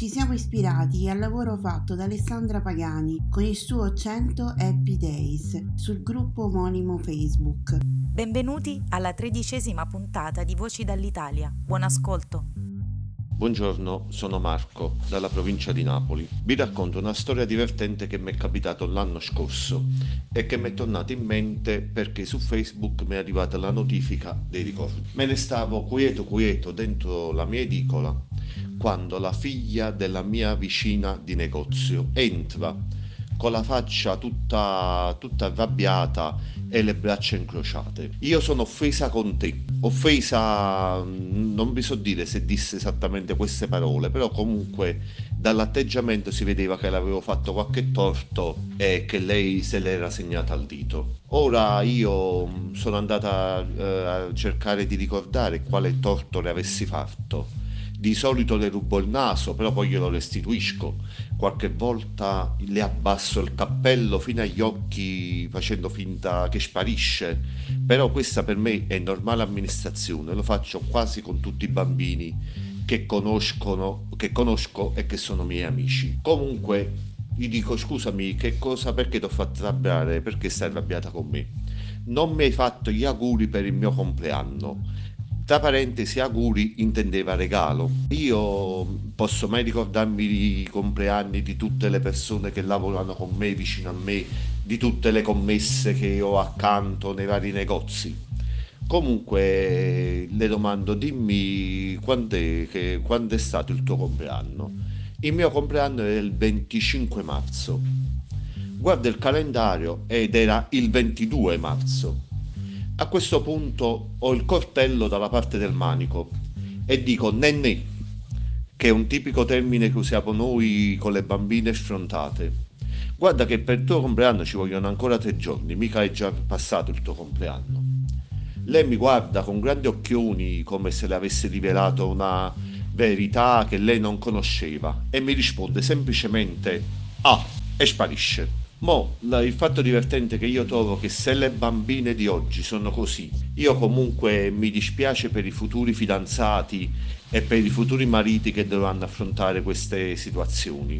Ci siamo ispirati al lavoro fatto da Alessandra Pagani con il suo 100 Happy Days sul gruppo omonimo Facebook. Benvenuti alla tredicesima puntata di Voci dall'Italia. Buon ascolto. Buongiorno, sono Marco, dalla provincia di Napoli. Vi racconto una storia divertente che mi è capitato l'anno scorso e che mi è tornata in mente perché su Facebook mi è arrivata la notifica dei ricordi. Me ne stavo quieto quieto dentro la mia edicola quando la figlia della mia vicina di negozio entra con la faccia tutta, tutta arrabbiata e le braccia incrociate. Io sono offesa con te, offesa, mm, non vi so dire se disse esattamente queste parole, però comunque dall'atteggiamento si vedeva che l'avevo fatto qualche torto e che lei se l'era segnata al dito. Ora io mm, sono andata eh, a cercare di ricordare quale torto le avessi fatto di solito le rubo il naso, però poi glielo restituisco. Qualche volta le abbasso il cappello fino agli occhi facendo finta che sparisce. Però questa per me è normale amministrazione, lo faccio quasi con tutti i bambini che conoscono, che conosco e che sono miei amici. Comunque gli dico scusami, che cosa, perché ti ho fatto arrabbiare? Perché stai arrabbiata con me? Non mi hai fatto gli auguri per il mio compleanno tra parentesi auguri intendeva regalo. Io posso mai ricordarmi i compleanni di tutte le persone che lavorano con me, vicino a me, di tutte le commesse che ho accanto nei vari negozi. Comunque le domando, dimmi quando è, quando è stato il tuo compleanno? Il mio compleanno è il 25 marzo. Guarda il calendario ed era il 22 marzo. A questo punto ho il coltello dalla parte del manico e dico nenné, che è un tipico termine che usiamo noi con le bambine sfrontate. Guarda che per il tuo compleanno ci vogliono ancora tre giorni, mica è già passato il tuo compleanno. Lei mi guarda con grandi occhioni come se le avesse rivelato una verità che lei non conosceva e mi risponde semplicemente ah e sparisce. Mo, il fatto divertente che io trovo che se le bambine di oggi sono così, io comunque mi dispiace per i futuri fidanzati e per i futuri mariti che dovranno affrontare queste situazioni.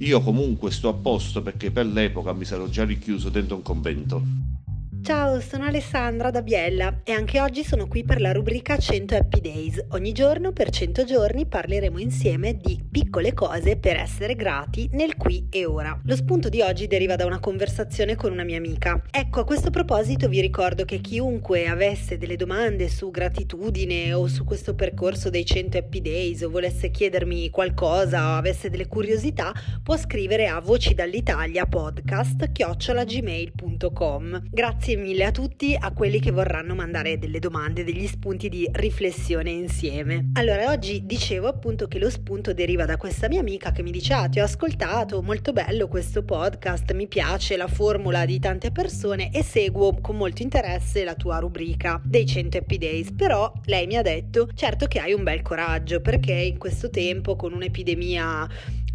Io comunque sto a posto perché per l'epoca mi sarò già richiuso dentro un convento. Ciao, sono Alessandra da Biella e anche oggi sono qui per la rubrica 100 Happy Days. Ogni giorno per 100 giorni parleremo insieme di piccole cose per essere grati nel qui e ora. Lo spunto di oggi deriva da una conversazione con una mia amica. Ecco, a questo proposito vi ricordo che chiunque avesse delle domande su gratitudine o su questo percorso dei 100 Happy Days o volesse chiedermi qualcosa o avesse delle curiosità, può scrivere a voci dall'Italia podcast chiocciolagmail.com. Grazie mille a tutti, a quelli che vorranno mandare delle domande, degli spunti di riflessione insieme. Allora, oggi dicevo appunto che lo spunto deriva da questa mia amica che mi dice: Ah, ti ho ascoltato, molto bello questo podcast, mi piace la formula di tante persone e seguo con molto interesse la tua rubrica dei 100 Happy Days. Però lei mi ha detto: Certo che hai un bel coraggio perché in questo tempo con un'epidemia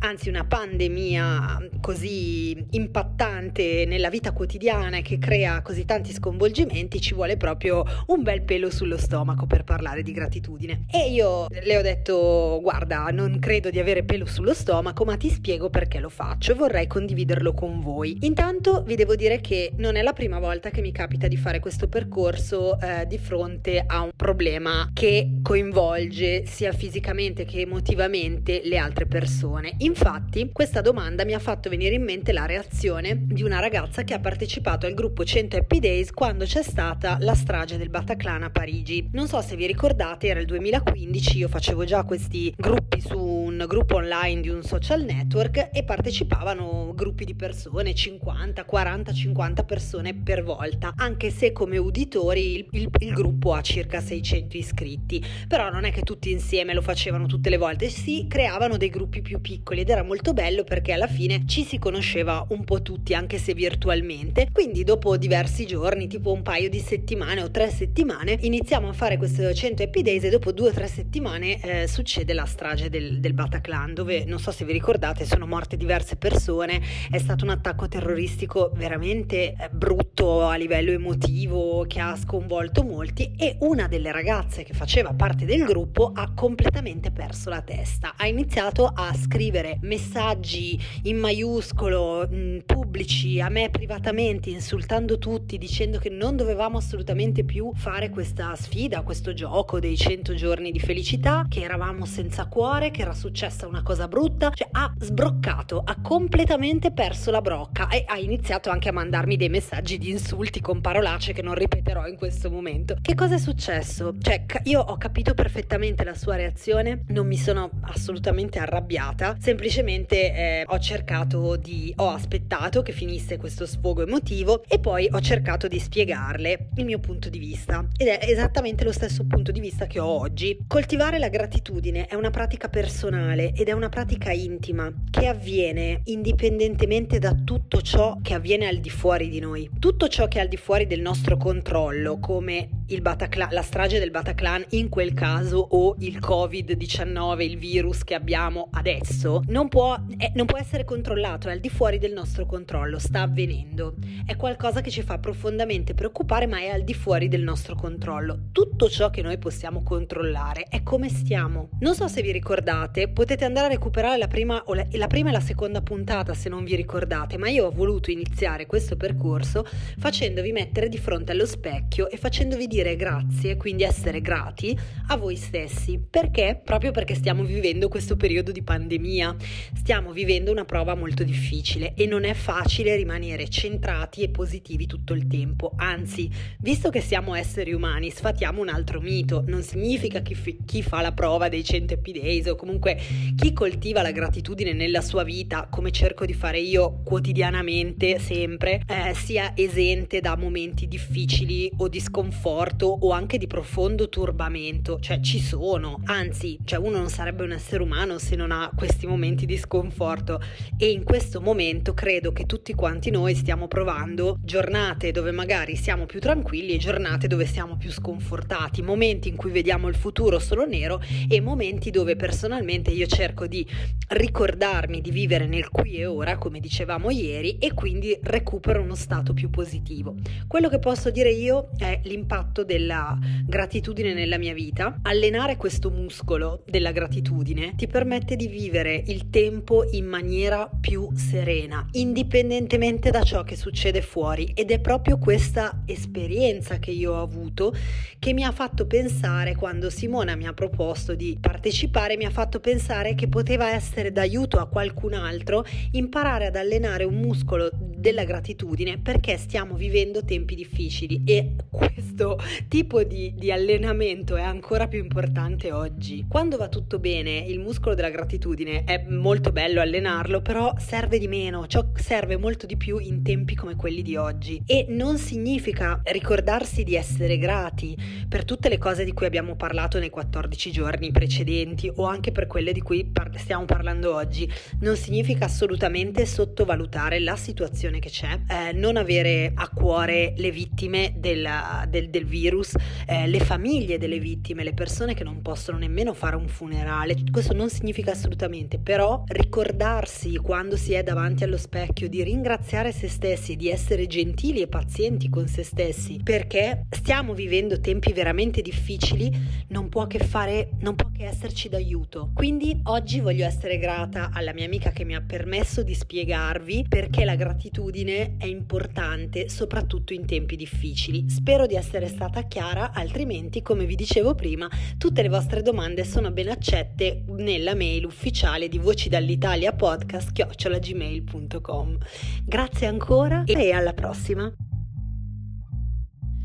anzi una pandemia così impattante impattante nella vita quotidiana e che crea così tanti sconvolgimenti, ci vuole proprio un bel pelo sullo stomaco per parlare di gratitudine. E io le ho detto, guarda, non credo di avere pelo sullo stomaco, ma ti spiego perché lo faccio e vorrei condividerlo con voi. Intanto vi devo dire che non è la prima volta che mi capita di fare questo percorso eh, di fronte a un problema che coinvolge sia fisicamente che emotivamente le altre persone. Infatti, questa domanda mi ha fatto venire in mente la reazione di una ragazza che ha partecipato al gruppo 100 Happy Days quando c'è stata la strage del Bataclan a Parigi. Non so se vi ricordate, era il 2015, io facevo già questi gruppi su gruppo online di un social network e partecipavano gruppi di persone, 50, 40, 50 persone per volta, anche se come uditori il, il, il gruppo ha circa 600 iscritti, però non è che tutti insieme lo facevano tutte le volte, si creavano dei gruppi più piccoli ed era molto bello perché alla fine ci si conosceva un po' tutti anche se virtualmente, quindi dopo diversi giorni, tipo un paio di settimane o tre settimane, iniziamo a fare questo 100 Happy Days e dopo due o tre settimane eh, succede la strage del, del Bataclan dove non so se vi ricordate sono morte diverse persone, è stato un attacco terroristico veramente eh, brutto a livello emotivo che ha sconvolto molti e una delle ragazze che faceva parte del gruppo ha completamente perso la testa, ha iniziato a scrivere messaggi in maiuscolo mh, mm, pubblici a me privatamente insultando tutti dicendo che non dovevamo assolutamente più fare questa sfida, questo gioco dei 100 giorni di felicità, che eravamo senza cuore, che era successa una cosa brutta, cioè ha sbroccato, ha completamente perso la brocca e ha iniziato anche a mandarmi dei messaggi di insulti con parolacce che non ripeterò in questo momento. Che cosa è successo? Cioè, io ho capito perfettamente la sua reazione, non mi sono assolutamente arrabbiata, semplicemente eh, ho cercato di, ho aspettato che finisse questo sfogo emotivo e poi ho cercato di spiegarle il mio punto di vista ed è esattamente lo stesso punto di vista che ho oggi. Coltivare la gratitudine è una pratica personale ed è una pratica intima che avviene indipendentemente da tutto ciò che avviene al di fuori di noi. Tutto ciò che è al di fuori del nostro controllo, come Bataclan, la strage del Bataclan in quel caso o il Covid-19, il virus che abbiamo adesso, non può, è, non può essere controllato, è al di fuori del nostro controllo, sta avvenendo. È qualcosa che ci fa profondamente preoccupare, ma è al di fuori del nostro controllo. Tutto ciò che noi possiamo controllare è come stiamo. Non so se vi ricordate, potete andare a recuperare la prima, la, la prima e la seconda puntata se non vi ricordate, ma io ho voluto iniziare questo percorso facendovi mettere di fronte allo specchio e facendovi dire grazie, quindi essere grati a voi stessi. Perché? Proprio perché stiamo vivendo questo periodo di pandemia, stiamo vivendo una prova molto difficile e non è facile rimanere centrati e positivi tutto il tempo. Anzi, visto che siamo esseri umani, sfatiamo un altro mito. Non significa che chi, fa la prova dei 100 happy days o comunque chi coltiva la gratitudine nella sua vita, come cerco di fare io quotidianamente, sempre, eh, sia esente da momenti difficili o di sconforto o anche di profondo turbamento. Cioè ci sono, anzi, cioè uno non sarebbe un essere umano se non ha questi momenti di sconforto. E in questo momento credo che tutti quanti noi stiamo provando giornate dove magari siamo più tranquilli e giornate dove siamo più sconfortati, momenti in cui vediamo il futuro solo nero e momenti dove personalmente io cerco di ricordarmi di vivere nel qui e ora, come dicevamo ieri, e quindi recupero uno stato più positivo. Quello che posso dire io è l'impatto della gratitudine nella mia vita. Allenare questo muscolo della gratitudine ti permette di vivere il tempo in maniera più serena, indipendentemente da ciò che succede fuori ed è proprio questa esperienza che io ho avuto che mi ha fatto pensare quando Simona mi ha proposto di partecipare, mi ha fatto pensare che poteva essere d'aiuto a qualcun altro imparare ad allenare un muscolo della gratitudine perché stiamo vivendo tempi difficili e questo tipo di, di allenamento è ancora più importante oggi. Quando va tutto bene, il muscolo della gratitudine è molto bello allenarlo, però serve di meno, ciò serve molto di più in tempi come quelli di oggi e non significa ricordarsi di essere grati per tutte le cose di cui abbiamo parlato nei 14 giorni precedenti o anche per quelle di cui par- stiamo parlando oggi, non significa assolutamente sottovalutare la situazione situazione che c'è, eh, non avere a cuore le vittime della, del, del, virus, eh, le famiglie delle vittime, le persone che non possono nemmeno fare un funerale. Questo non significa assolutamente, però ricordarsi quando si è davanti allo specchio di ringraziare se stessi, di essere gentili e pazienti con se stessi, perché stiamo vivendo tempi veramente difficili, non può che fare, non può che esserci d'aiuto. Quindi oggi voglio essere grata alla mia amica che mi ha permesso di spiegarvi perché la gratitudine è importante soprattutto in tempi difficili. Spero di essere stata chiara, altrimenti, come vi dicevo prima, tutte le vostre domande sono ben accette nella mail ufficiale di Voci dall'Italia podcast chiocciolagmail.com. Grazie ancora e alla prossima.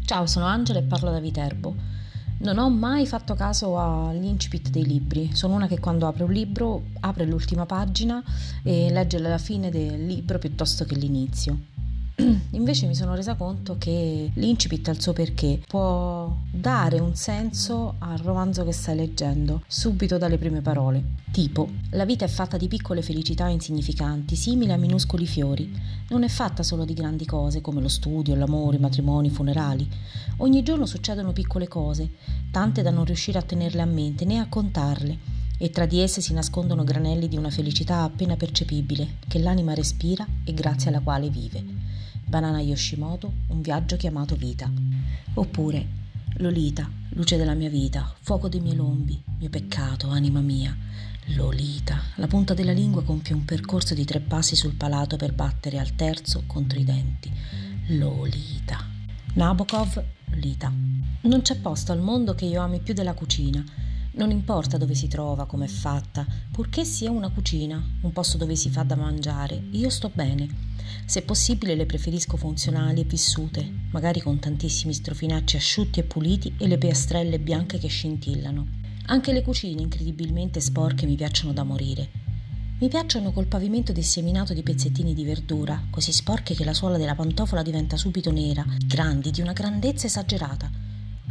Ciao, sono Angela e parlo da Viterbo. Non ho mai fatto caso agli incipit dei libri, sono una che quando apre un libro apre l'ultima pagina e legge la fine del libro piuttosto che l'inizio. Invece mi sono resa conto che l'incipit ha il suo perché, può dare un senso al romanzo che stai leggendo subito dalle prime parole. Tipo, la vita è fatta di piccole felicità insignificanti, simili a minuscoli fiori. Non è fatta solo di grandi cose come lo studio, l'amore, i matrimoni, i funerali. Ogni giorno succedono piccole cose, tante da non riuscire a tenerle a mente né a contarle e tra di esse si nascondono granelli di una felicità appena percepibile che l'anima respira e grazie alla quale vive. Banana Yoshimoto, un viaggio chiamato vita. Oppure Lolita, luce della mia vita, fuoco dei miei lombi, mio peccato, anima mia. Lolita, la punta della lingua compie un percorso di tre passi sul palato per battere al terzo contro i denti. Lolita. Nabokov, Lolita. Non c'è posto al mondo che io ami più della cucina. Non importa dove si trova, come è fatta, purché sia una cucina, un posto dove si fa da mangiare, io sto bene. Se possibile le preferisco funzionali e vissute, magari con tantissimi strofinacci asciutti e puliti e le piastrelle bianche che scintillano. Anche le cucine incredibilmente sporche mi piacciono da morire. Mi piacciono col pavimento disseminato di pezzettini di verdura, così sporche che la suola della pantofola diventa subito nera, grandi, di una grandezza esagerata,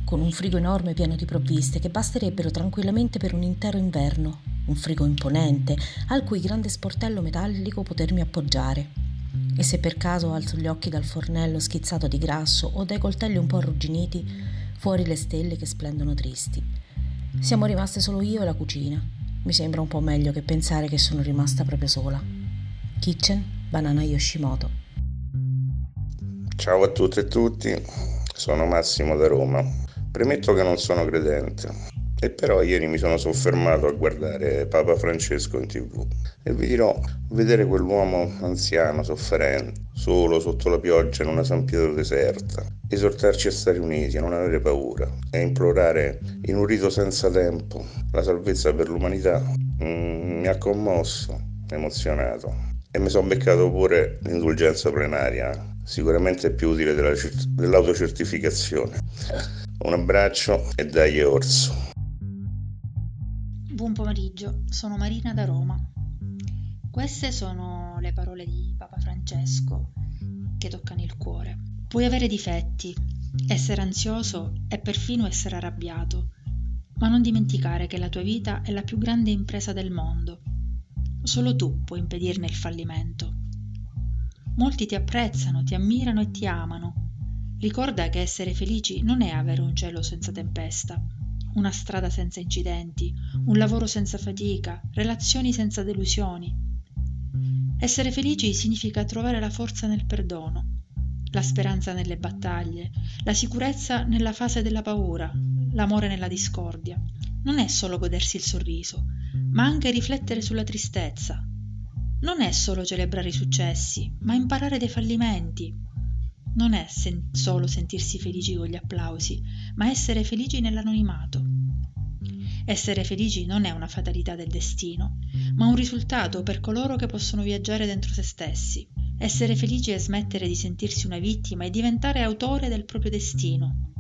con un frigo enorme pieno di provviste che basterebbero tranquillamente per un intero inverno, un frigo imponente, al cui grande sportello metallico potermi appoggiare. E se per caso alzo gli occhi dal fornello schizzato di grasso o dai coltelli un po' arrugginiti, fuori le stelle che splendono tristi. Siamo rimaste solo io e la cucina. Mi sembra un po' meglio che pensare che sono rimasta proprio sola. Kitchen, Banana Yoshimoto. Ciao a tutte e tutti, sono Massimo da Roma. Premetto che non sono credente, e però ieri mi sono soffermato a guardare Papa Francesco in tv. E vi dirò, vedere quell'uomo anziano, sofferente, solo sotto la pioggia in una San Pietro deserta, esortarci a stare uniti, a non avere paura e implorare in un rito senza tempo la salvezza per l'umanità, mm, mi ha commosso, emozionato e mi sono beccato pure l'indulgenza plenaria, sicuramente più utile della, dell'autocertificazione. Un abbraccio e dai orso. Buon pomeriggio, sono Marina da Roma. Queste sono le parole di Papa Francesco che toccano il cuore. Puoi avere difetti, essere ansioso e perfino essere arrabbiato, ma non dimenticare che la tua vita è la più grande impresa del mondo. Solo tu puoi impedirne il fallimento. Molti ti apprezzano, ti ammirano e ti amano. Ricorda che essere felici non è avere un cielo senza tempesta, una strada senza incidenti, un lavoro senza fatica, relazioni senza delusioni. Essere felici significa trovare la forza nel perdono, la speranza nelle battaglie, la sicurezza nella fase della paura, l'amore nella discordia. Non è solo godersi il sorriso, ma anche riflettere sulla tristezza. Non è solo celebrare i successi, ma imparare dai fallimenti, non è sen- solo sentirsi felici con gli applausi, ma essere felici nell'anonimato. Essere felici non è una fatalità del destino, ma un risultato per coloro che possono viaggiare dentro se stessi. Essere felici è smettere di sentirsi una vittima e diventare autore del proprio destino.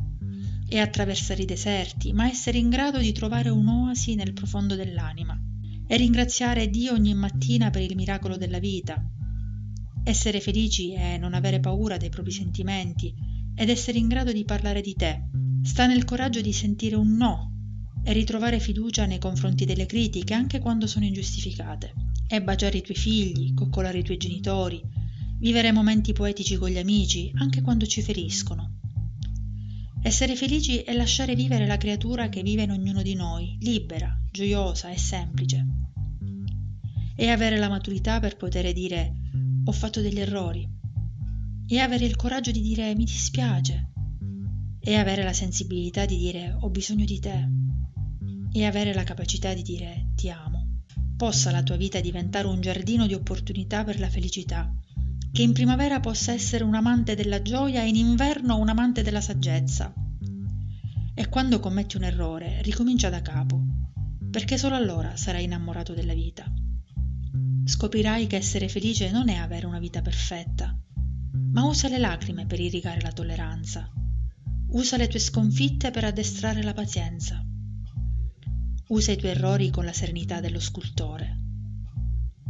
È attraversare i deserti, ma essere in grado di trovare un'oasi nel profondo dell'anima. È ringraziare Dio ogni mattina per il miracolo della vita, essere felici è non avere paura dei propri sentimenti ed essere in grado di parlare di te. Sta nel coraggio di sentire un no e ritrovare fiducia nei confronti delle critiche anche quando sono ingiustificate. È baciare i tuoi figli, coccolare i tuoi genitori, vivere momenti poetici con gli amici, anche quando ci feriscono. Essere felici è lasciare vivere la creatura che vive in ognuno di noi, libera, gioiosa e semplice. E avere la maturità per poter dire ho fatto degli errori. E avere il coraggio di dire mi dispiace. E avere la sensibilità di dire ho bisogno di te. E avere la capacità di dire ti amo. Possa la tua vita diventare un giardino di opportunità per la felicità che in primavera possa essere un amante della gioia e in inverno un amante della saggezza. E quando commetti un errore, ricomincia da capo, perché solo allora sarai innamorato della vita. Scoprirai che essere felice non è avere una vita perfetta, ma usa le lacrime per irrigare la tolleranza. Usa le tue sconfitte per addestrare la pazienza. Usa i tuoi errori con la serenità dello scultore.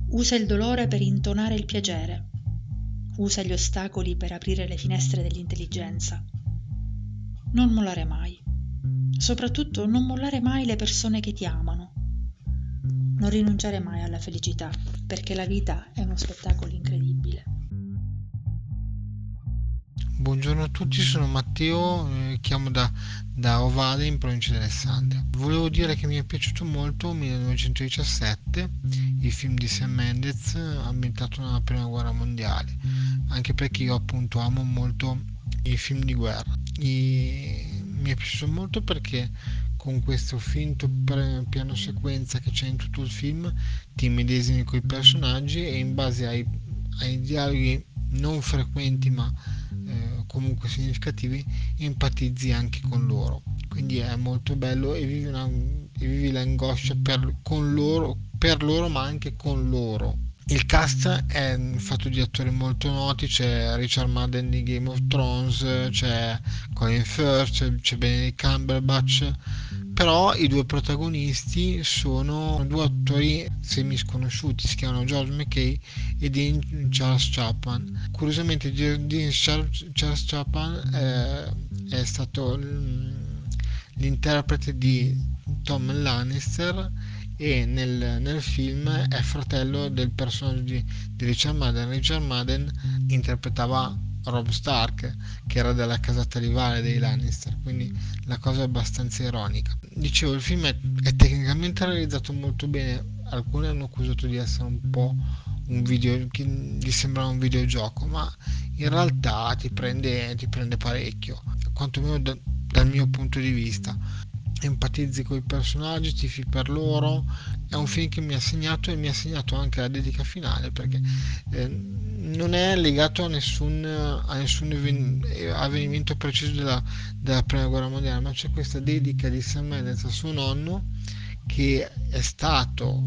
Usa il dolore per intonare il piacere usa gli ostacoli per aprire le finestre dell'intelligenza. Non mollare mai. Soprattutto non mollare mai le persone che ti amano. Non rinunciare mai alla felicità, perché la vita è uno spettacolo incredibile. Buongiorno a tutti, sono Matteo, eh, chiamo da, da, Ovale in provincia di Alessandria. Volevo dire che mi è piaciuto molto 1917, il film di Sam Mendes ambientato nella prima guerra mondiale, anche perché io appunto amo molto i film di guerra. E mi è piaciuto molto perché con questo finto piano sequenza che c'è in tutto il film ti medesimi con i personaggi e in base ai, ai dialoghi non frequenti ma eh, comunque significativi empatizzi anche con loro quindi è molto bello e vivi, una, e vivi l'angoscia per, loro, per loro ma anche con loro il cast è fatto di attori molto noti, c'è Richard Madden di Game of Thrones, c'è Colin Firth, c'è, Benedict Cumberbatch, però i due protagonisti sono due attori semi sconosciuti, si chiamano George McKay e Dean Charles Chapman. Curiosamente Dean Charles Chapman eh, è stato l'interprete di Tom Lannister e nel, nel, film è fratello del personaggio di, di Richard Madden. Richard Madden interpretava Rob Stark, che era della casata rivale dei Lannister, quindi la cosa è abbastanza ironica. Dicevo, il film è, è tecnicamente realizzato molto bene, alcuni hanno accusato di essere un po' un video che gli sembra un videogioco, ma in realtà ti prende, ti prende parecchio, quantomeno da, dal mio punto di vista empatizzi con i personaggi, tifi per loro. È un film che mi ha segnato e mi ha segnato anche la dedica finale perché eh, non è legato a nessun, a nessun avvenimento preciso della, della, prima guerra mondiale, ma c'è questa dedica di Sam Mendes a suo nonno che è stato.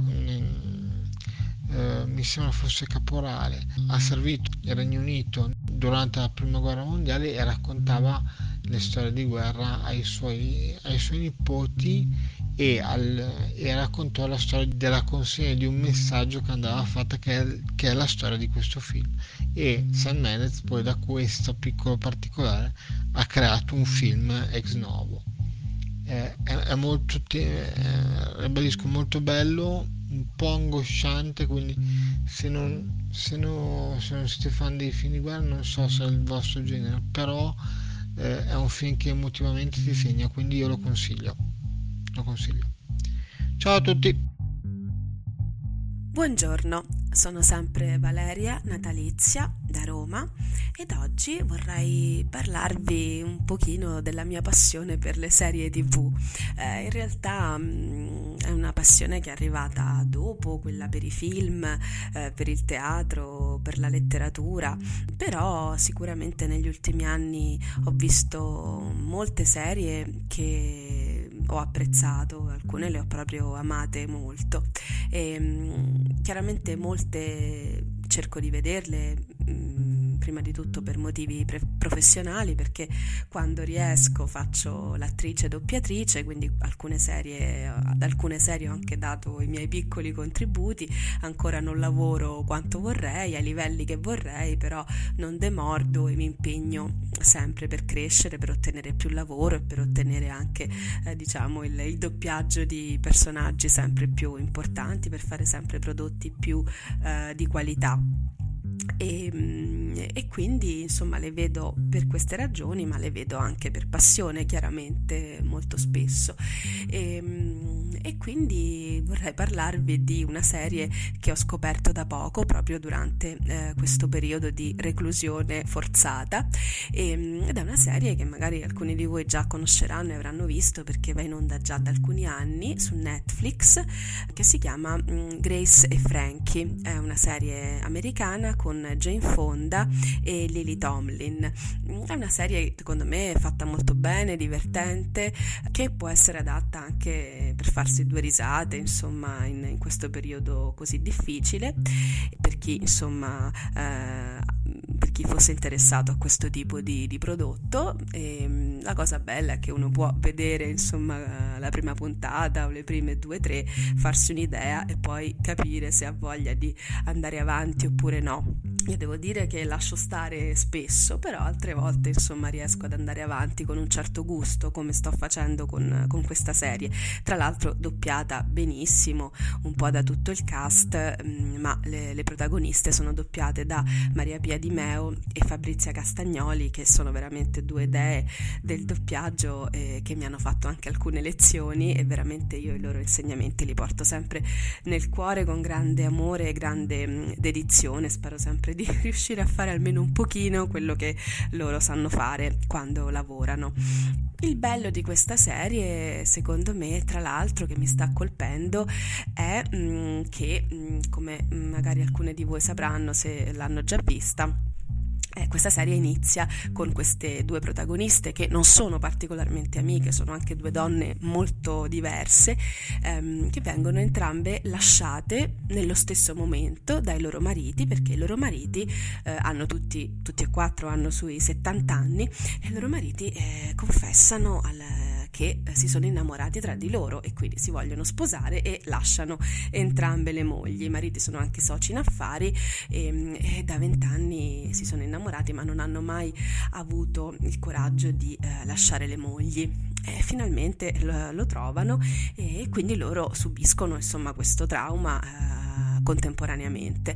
Eh, mi sembra fosse caporale, ha servito il Regno Unito durante la prima guerra mondiale e raccontava le storie di guerra ai suoi, ai suoi nipoti e, al, e, raccontò la storia della consegna di un messaggio che andava fatta che è, che è la storia di questo film. E Sam Mendes poi da questo piccolo particolare ha creato un film ex novo. È, è molto eh, ribadisco molto bello un po' angosciante quindi se non, se, non, se non siete fan dei film di guerra non so se è il vostro genere però eh, è un film che emotivamente ti segna, quindi io lo consiglio. Lo consiglio. Ciao a tutti! Buongiorno, sono sempre Valeria Natalizia da Roma ed oggi vorrei parlarvi un pochino della mia passione per le serie tv. Eh, in realtà mh, mm, è una passione che è arrivata dopo quella per i film, eh, per il teatro, per la letteratura, però sicuramente negli ultimi anni ho visto molte serie che ho apprezzato, alcune le ho proprio amate molto. E, ehm, chiaramente molte cerco di vederle mm, prima di tutto per motivi pre- professionali perché quando riesco faccio l'attrice doppiatrice quindi alcune serie, ad alcune serie ho anche dato i miei piccoli contributi ancora non lavoro quanto vorrei ai livelli che vorrei però non demordo e mi impegno sempre per crescere per ottenere più lavoro e per ottenere anche eh, diciamo il, il doppiaggio di personaggi sempre più importanti per fare sempre prodotti più eh, di qualità e, mm, e, quindi insomma le vedo per queste ragioni, ma le vedo anche per passione chiaramente molto spesso. E, mm, e quindi vorrei parlarvi di una serie che ho scoperto da poco, proprio durante eh, questo periodo di reclusione forzata, e, ed è una serie che magari alcuni di voi già conosceranno e avranno visto perché va in onda già da alcuni anni su Netflix, che si chiama mm, Grace e Frankie, è una serie americana con Jane Fonda e Lily Tomlin. È una serie secondo me fatta molto bene, divertente, che può essere adatta anche per farsi due risate, insomma, in, in questo periodo così difficile, per chi insomma eh, chi fosse interessato a questo tipo di, di prodotto. E, ehm, la cosa bella è che uno può vedere insomma la prima puntata o le prime due o tre, farsi un'idea e poi capire se ha voglia di andare avanti oppure no. Io devo dire che lascio stare spesso, però altre volte insomma riesco ad andare avanti con un certo gusto, come sto facendo con, con questa serie. Tra l'altro doppiata benissimo, un po' da tutto il cast, mm, ma le, le protagoniste sono doppiate da Maria Pia Di Meo e Fabrizia Castagnoli, che sono veramente due dee del doppiaggio eh, che mi hanno fatto anche alcune lezioni e veramente io i loro insegnamenti li porto sempre nel cuore con grande amore e grande mm, dedizione. Spero sempre di riuscire a fare almeno un pochino quello che loro sanno fare quando lavorano. Il bello di questa serie, secondo me, tra l'altro, che mi sta colpendo, è mh, mm, che, mh, mm, come magari alcune di voi sapranno se l'hanno già vista, eh, questa serie inizia con queste due protagoniste che non sono particolarmente amiche, sono anche due donne molto diverse, ehm, che vengono entrambe lasciate nello stesso momento dai loro mariti, perché i loro mariti eh, hanno tutti, tutti e quattro hanno sui 70 anni, e i loro mariti eh, confessano al che eh, si sono innamorati tra di loro e quindi si vogliono sposare e lasciano entrambe le mogli. I mariti sono anche soci in affari e, ehm, e da vent'anni si sono innamorati ma non hanno mai avuto il coraggio di eh, lasciare le mogli. E finalmente lo, lo, trovano e quindi loro subiscono insomma questo trauma eh, contemporaneamente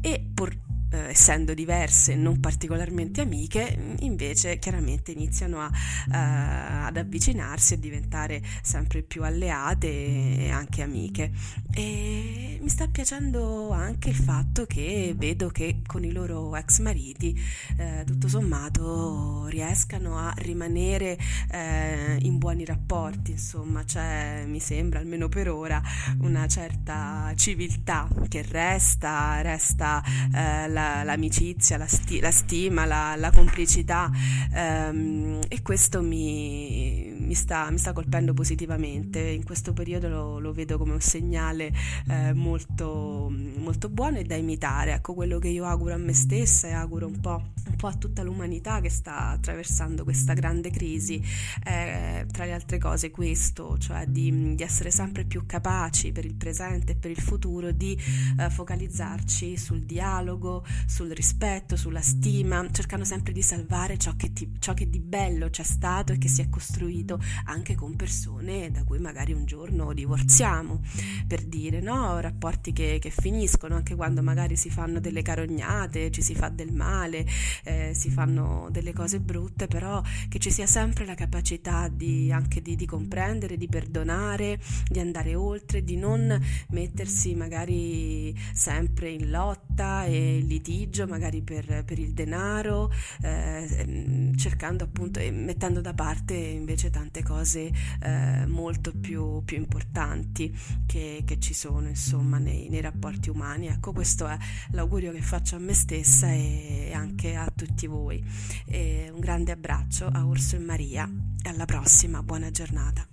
e pur eh, essendo diverse, non particolarmente amiche, invece chiaramente iniziano a, uh, ad avvicinarsi e diventare sempre più alleate e anche amiche. E mi sta piacendo anche il fatto che vedo che con i loro ex mariti, eh, tutto sommato, riescano a rimanere eh, in buoni rapporti, insomma, c'è, mi sembra, almeno per ora, una certa civiltà che resta, resta eh, la, l'amicizia, la, sti- la stima, la, complicità ehm, e questo mi, mi, sta, mi, sta, colpendo positivamente. In questo periodo lo, lo vedo come un segnale eh, molto, molto buono e da imitare. Ecco quello che io auguro a me stessa e auguro un po', un po a tutta l'umanità che sta attraversando questa grande crisi. Eh, tra le altre cose questo, cioè di, di, essere sempre più capaci per il presente e per il futuro di eh, focalizzarci sul dialogo, sul rispetto, sulla stima, cercando sempre di salvare ciò che, ti, ciò che di bello c'è stato e che si è costruito anche con persone da cui magari un giorno divorziamo, per dire, no? Rapporti che, che finiscono anche quando magari si fanno delle carognate, ci si fa del male, eh, si fanno delle cose brutte, però che ci sia sempre la capacità di, anche di, di comprendere, di perdonare, di andare oltre, di non mettersi magari sempre in lotta e litigare litigio magari per, per il denaro, eh, cercando appunto e mettendo da parte invece tante cose eh, molto più, più importanti che, che, ci sono insomma nei, nei, rapporti umani. Ecco, questo è l'augurio che faccio a me stessa e anche a tutti voi. E un grande abbraccio a Urso e Maria e alla prossima, buona giornata.